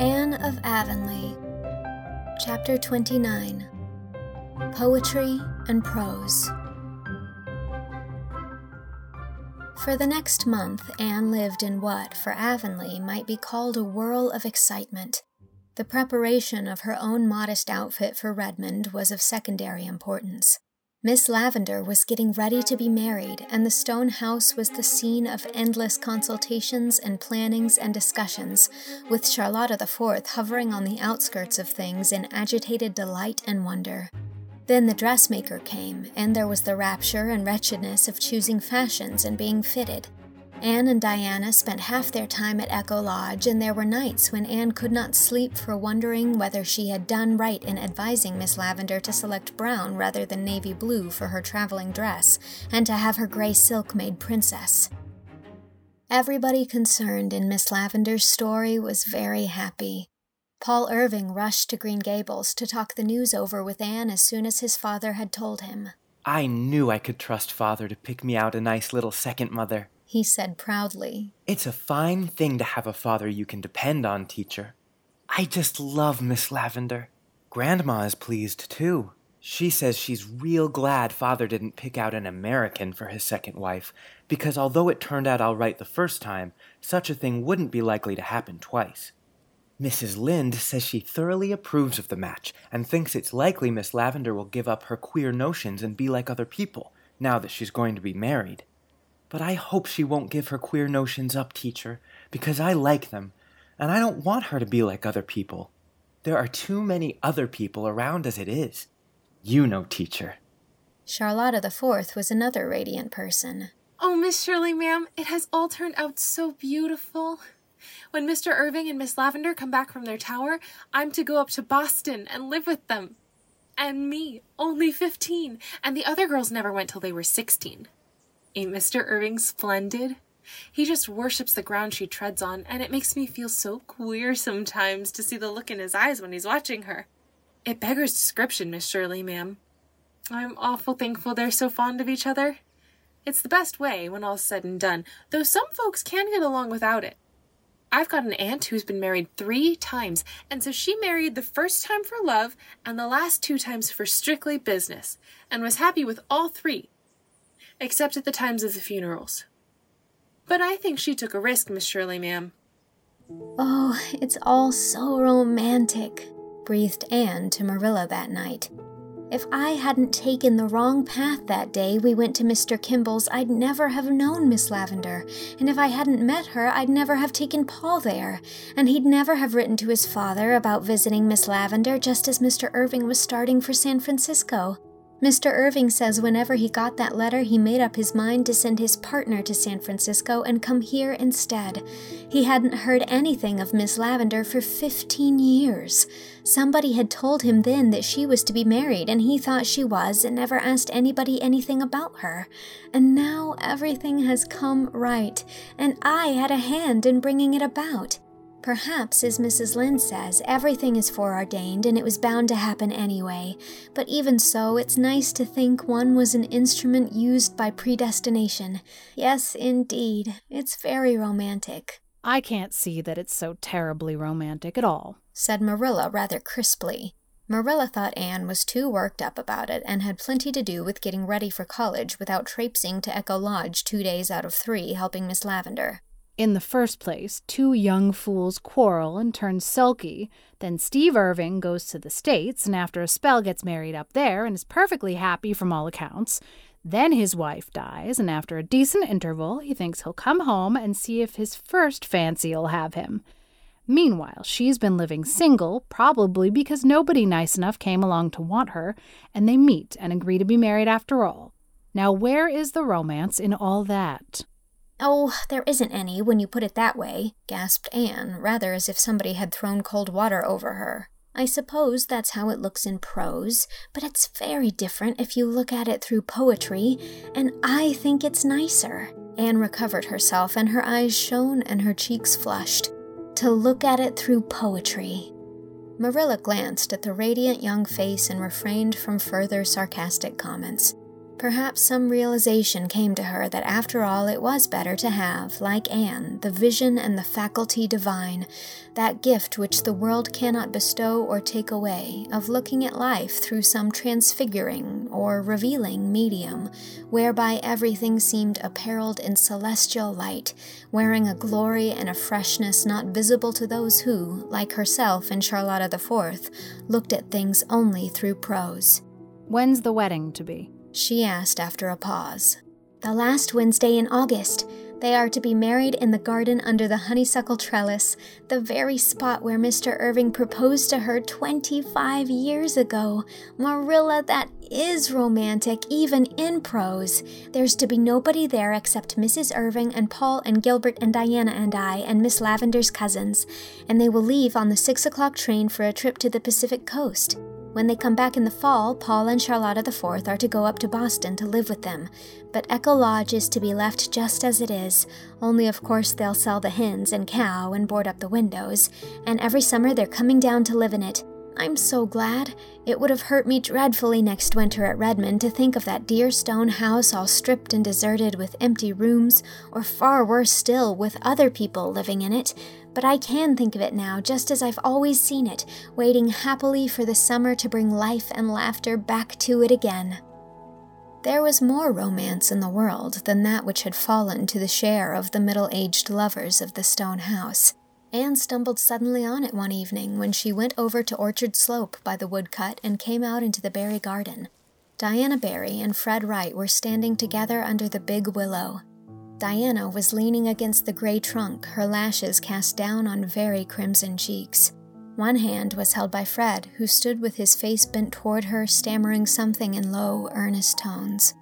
Anne of Avonlea, Chapter 29 Poetry and Prose. For the next month, Anne lived in what, for Avonlea, might be called a whirl of excitement. The preparation of her own modest outfit for Redmond was of secondary importance. Miss Lavendar was getting ready to be married, and the stone house was the scene of endless consultations and plannings and discussions, with Charlotta Fourth hovering on the outskirts of things in agitated delight and wonder. Then the dressmaker came, and there was the rapture and wretchedness of choosing fashions and being fitted. Anne and Diana spent half their time at Echo Lodge, and there were nights when Anne could not sleep for wondering whether she had done right in advising Miss Lavendar to select brown rather than navy blue for her traveling dress, and to have her gray silk made princess. Everybody concerned in Miss Lavendar's story was very happy. Paul Irving rushed to Green Gables to talk the news over with Anne as soon as his father had told him. I knew I could trust father to pick me out a nice little second mother he said proudly. It's a fine thing to have a father you can depend on, teacher. I just love Miss Lavendar. Grandma is pleased, too. She says she's real glad father didn't pick out an American for his second wife, because although it turned out all right the first time, such a thing wouldn't be likely to happen twice. Mrs. Lynde says she thoroughly approves of the match and thinks it's likely Miss Lavendar will give up her queer notions and be like other people, now that she's going to be married. But I hope she won't give her queer notions up, teacher, because I like them, and I don't want her to be like other people. There are too many other people around as it is. You know, teacher. Charlotta the Fourth was another radiant person. Oh, Miss Shirley, ma'am, it has all turned out so beautiful. When Mr. Irving and Miss Lavendar come back from their tower, I'm to go up to Boston and live with them. And me, only 15, and the other girls never went till they were 16. Ain't Mr. Irving splendid? He just worships the ground she treads on, and it makes me feel so queer sometimes to see the look in his eyes when he's watching her. It beggars description, Miss Shirley, ma'am. I'm awful thankful they're so fond of each other. It's the best way, when all's said and done, though some folks can get along without it. I've got an aunt who's been married three times, and so she married the first time for love and the last two times for strictly business, and was happy with all three, except at the times of the funerals. But I think she took a risk, Miss Shirley, ma'am. Oh, it's all so romantic, breathed Anne to Marilla that night. If I hadn't taken the wrong path that day we went to Mr. Kimball's, I'd never have known Miss Lavendar, and if I hadn't met her, I'd never have taken Paul there, and he'd never have written to his father about visiting Miss Lavendar just as Mr. Irving was starting for San Francisco. Mr. Irving says whenever he got that letter, he made up his mind to send his partner to San Francisco and come here instead. He hadn't heard anything of Miss Lavendar for 15 years. Somebody had told him then that she was to be married, and he thought she was and never asked anybody anything about her. And now everything has come right, and I had a hand in bringing it about. Perhaps, as Mrs. Lynde says, everything is foreordained and it was bound to happen anyway. But even so, it's nice to think one was an instrument used by predestination. Yes, indeed, it's very romantic. I can't see that it's so terribly romantic at all, said Marilla rather crisply. Marilla thought Anne was too worked up about it and had plenty to do with getting ready for college without traipsing to Echo Lodge two days out of three helping Miss Lavendar. In the first place, two young fools quarrel and turn sulky. Then Steve Irving goes to the States and after a spell gets married up there and is perfectly happy from all accounts. Then his wife dies, and after a decent interval, he thinks he'll come home and see if his first fancy'll have him. Meanwhile, she's been living single, probably because nobody nice enough came along to want her, and they meet and agree to be married after all. Now, where is the romance in all that? Oh, there isn't any when you put it that way, gasped Anne, rather as if somebody had thrown cold water over her. I suppose that's how it looks in prose, but it's very different if you look at it through poetry, and I think it's nicer. Anne recovered herself, and her eyes shone and her cheeks flushed. To look at it through poetry. Marilla glanced at the radiant young face and refrained from further sarcastic comments. Perhaps some realization came to her that after all it was better to have, like Anne, the vision and the faculty divine, that gift which the world cannot bestow or take away, of looking at life through some transfiguring or revealing medium, whereby everything seemed apparelled in celestial light, wearing a glory and a freshness not visible to those who, like herself and Charlotta IV, looked at things only through prose. When's the wedding to be? She asked after a pause. The last Wednesday in August. They are to be married in the garden under the honeysuckle trellis, the very spot where Mr. Irving proposed to her 25 years ago. Marilla, that is romantic, even in prose. There's to be nobody there except Mrs. Irving and Paul and Gilbert and Diana and I and Miss Lavendar's cousins, and they will leave on the six o'clock train for a trip to the Pacific coast. When they come back in the fall, Paul and Charlotta IV are to go up to Boston to live with them, but Echo Lodge is to be left just as it is, only of course they'll sell the hens and cow and board up the windows, and every summer they're coming down to live in it. I'm so glad. It would have hurt me dreadfully next winter at Redmond to think of that dear stone house all stripped and deserted with empty rooms, or far worse still, with other people living in it but I can think of it now just as I've always seen it, waiting happily for the summer to bring life and laughter back to it again. There was more romance in the world than that which had fallen to the share of the middle aged lovers of the stone house. Anne stumbled suddenly on it one evening when she went over to Orchard Slope by the woodcut and came out into the Barry garden. Diana Barry and Fred Wright were standing together under the big willow. Diana was leaning against the gray trunk, her lashes cast down on very crimson cheeks. One hand was held by Fred, who stood with his face bent toward her, stammering something in low, earnest tones.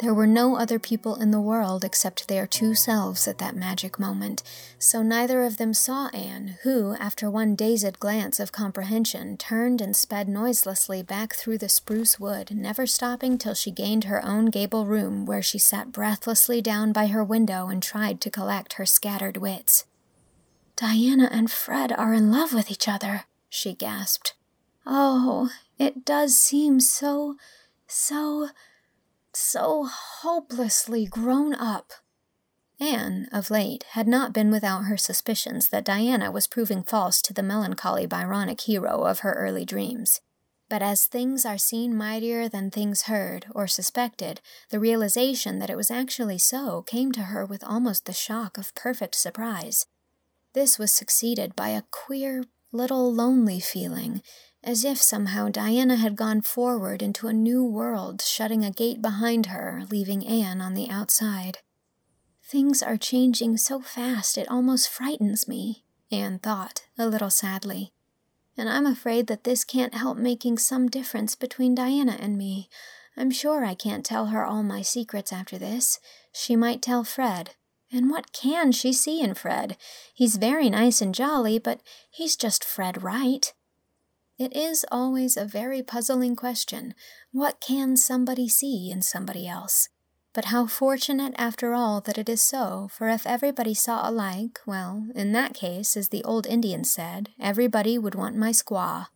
There were no other people in the world except their two selves at that magic moment, so neither of them saw Anne, who, after one dazed glance of comprehension, turned and sped noiselessly back through the spruce wood, never stopping till she gained her own gable room, where she sat breathlessly down by her window and tried to collect her scattered wits. Diana and Fred are in love with each other, she gasped. Oh, it does seem so, so so hopelessly grown up. Anne, of late, had not been without her suspicions that Diana was proving false to the melancholy Byronic hero of her early dreams. But as things are seen mightier than things heard or suspected, the realization that it was actually so came to her with almost the shock of perfect surprise. This was succeeded by a queer, little lonely feeling as if somehow Diana had gone forward into a new world, shutting a gate behind her, leaving Anne on the outside. Things are changing so fast it almost frightens me, Anne thought, a little sadly. And I'm afraid that this can't help making some difference between Diana and me. I'm sure I can't tell her all my secrets after this. She might tell Fred. And what can she see in Fred? He's very nice and jolly, but he's just Fred Wright. It is always a very puzzling question what can somebody see in somebody else? But how fortunate, after all, that it is so, for if everybody saw alike, well, in that case, as the old Indian said, everybody would want my squaw.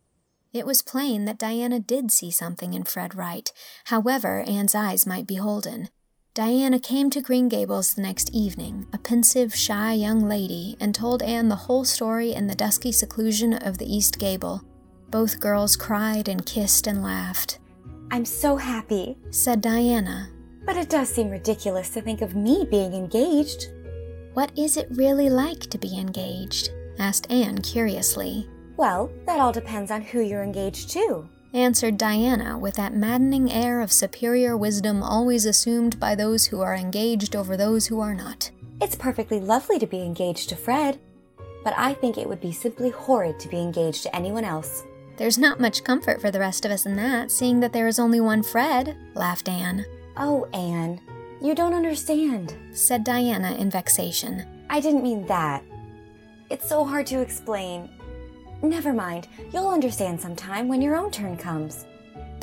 It was plain that Diana did see something in Fred Wright, however Anne's eyes might be holden. Diana came to Green Gables the next evening, a pensive, shy young lady, and told Anne the whole story in the dusky seclusion of the east gable. Both girls cried and kissed and laughed. I'm so happy, said Diana. But it does seem ridiculous to think of me being engaged. What is it really like to be engaged? asked Anne curiously. Well, that all depends on who you're engaged to, answered Diana with that maddening air of superior wisdom always assumed by those who are engaged over those who are not. It's perfectly lovely to be engaged to Fred, but I think it would be simply horrid to be engaged to anyone else. There's not much comfort for the rest of us in that, seeing that there is only one Fred, laughed Anne. Oh, Anne, you don't understand, said Diana in vexation. I didn't mean that. It's so hard to explain. Never mind, you'll understand sometime when your own turn comes.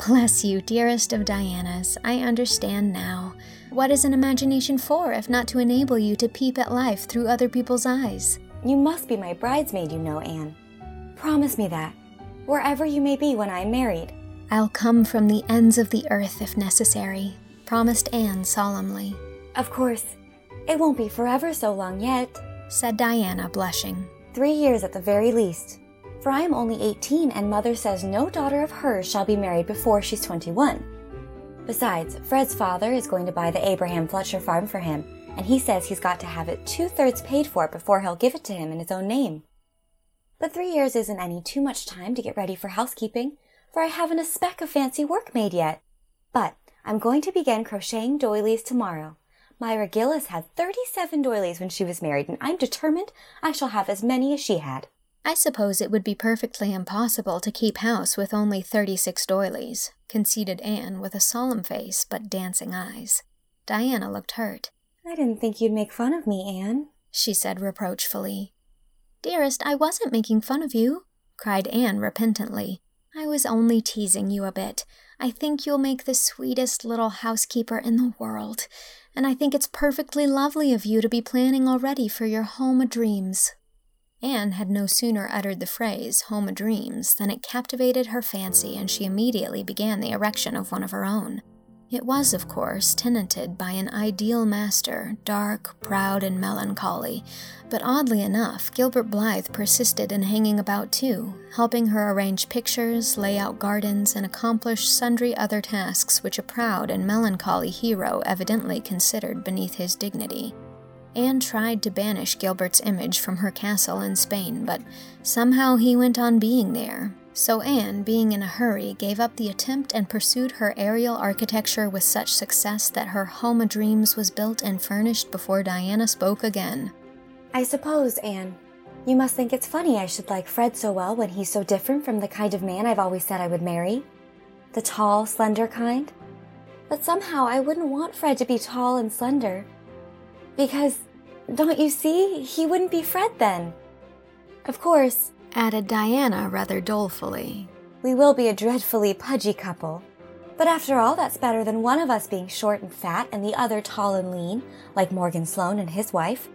Bless you, dearest of Dianas, I understand now. What is an imagination for if not to enable you to peep at life through other people's eyes? You must be my bridesmaid, you know, Anne. Promise me that wherever you may be when I am married. I'll come from the ends of the earth if necessary. promised Anne solemnly. Of course, it won't be forever so long yet, said Diana, blushing. Three years at the very least. For I am only 18, and Mother says no daughter of hers shall be married before she's 21. Besides, Fred's father is going to buy the Abraham Fletcher farm for him, and he says he's got to have it two thirds paid for before he'll give it to him in his own name. But three years isn't any too much time to get ready for housekeeping, for I haven't a speck of fancy work made yet. But I'm going to begin crocheting doilies tomorrow. Myra Gillis had 37 doilies when she was married, and I'm determined I shall have as many as she had. I suppose it would be perfectly impossible to keep house with only 36 doilies, conceded Anne with a solemn face but dancing eyes. Diana looked hurt. I didn't think you'd make fun of me, Anne, she said reproachfully. Dearest, I wasn't making fun of you, cried Anne repentantly. I was only teasing you a bit. I think you'll make the sweetest little housekeeper in the world, and I think it's perfectly lovely of you to be planning already for your home o' dreams. Anne had no sooner uttered the phrase home o' dreams than it captivated her fancy, and she immediately began the erection of one of her own. It was, of course, tenanted by an ideal master, dark, proud, and melancholy, but oddly enough, Gilbert Blythe persisted in hanging about too, helping her arrange pictures, lay out gardens, and accomplish sundry other tasks which a proud and melancholy hero evidently considered beneath his dignity. Anne tried to banish Gilbert's image from her castle in Spain, but somehow he went on being there, so Anne, being in a hurry, gave up the attempt and pursued her aerial architecture with such success that her home o' dreams was built and furnished before Diana spoke again. I suppose, Anne, you must think it's funny I should like Fred so well when he's so different from the kind of man I've always said I would marry. The tall, slender kind. But somehow I wouldn't want Fred to be tall and slender. Because, don't you see, he wouldn't be Fred then. Of course, added Diana rather dolefully. We will be a dreadfully pudgy couple. But after all, that's better than one of us being short and fat and the other tall and lean, like Morgan Sloane and his wife.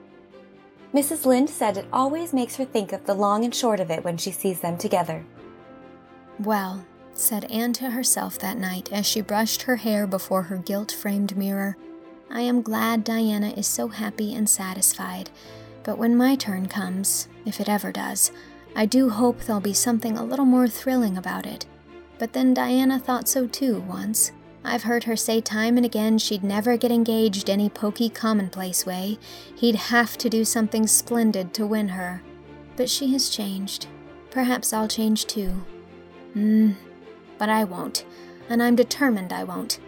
Mrs. Lynde said it always makes her think of the long and short of it when she sees them together. Well, said Anne to herself that night as she brushed her hair before her gilt framed mirror, I am glad Diana is so happy and satisfied. But when my turn comes, if it ever does, I do hope there'll be something a little more thrilling about it. But then Diana thought so too once. I've heard her say time and again she'd never get engaged any pokey commonplace way. He'd have to do something splendid to win her. But she has changed. Perhaps I'll change too. Hmm, but I won't, and I'm determined I won't.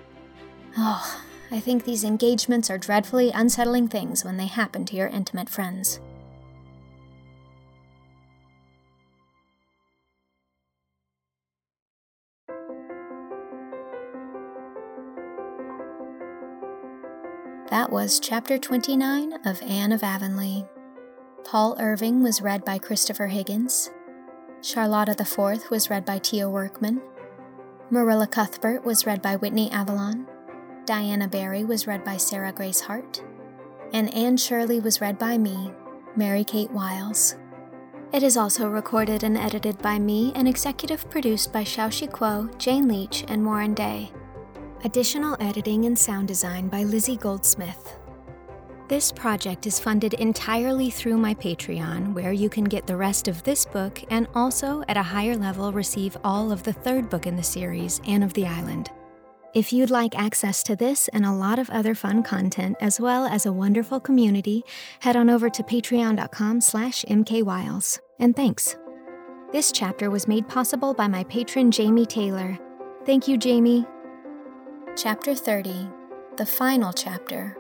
Oh, I think these engagements are dreadfully unsettling things when they happen to your intimate friends. That was chapter 29 of Anne of Avonlea. Paul Irving was read by Christopher Higgins. Charlotta IV was read by Tia Workman. Marilla Cuthbert was read by Whitney Avalon. Diana Barry was read by Sarah Grace Hart. And Anne Shirley was read by me, Mary Kate Wiles. It is also recorded and edited by me and executive produced by Xiaoxi Kuo, Jane Leach, and Warren Day. Additional editing and sound design by Lizzie Goldsmith. This project is funded entirely through my Patreon, where you can get the rest of this book and also, at a higher level, receive all of the third book in the series, Anne of the Island. If you'd like access to this and a lot of other fun content, as well as a wonderful community, head on over to patreon.com slash mkwiles. And thanks. This chapter was made possible by my patron Jamie Taylor. Thank you, Jamie. Chapter 30, the final chapter,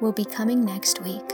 will be coming next week.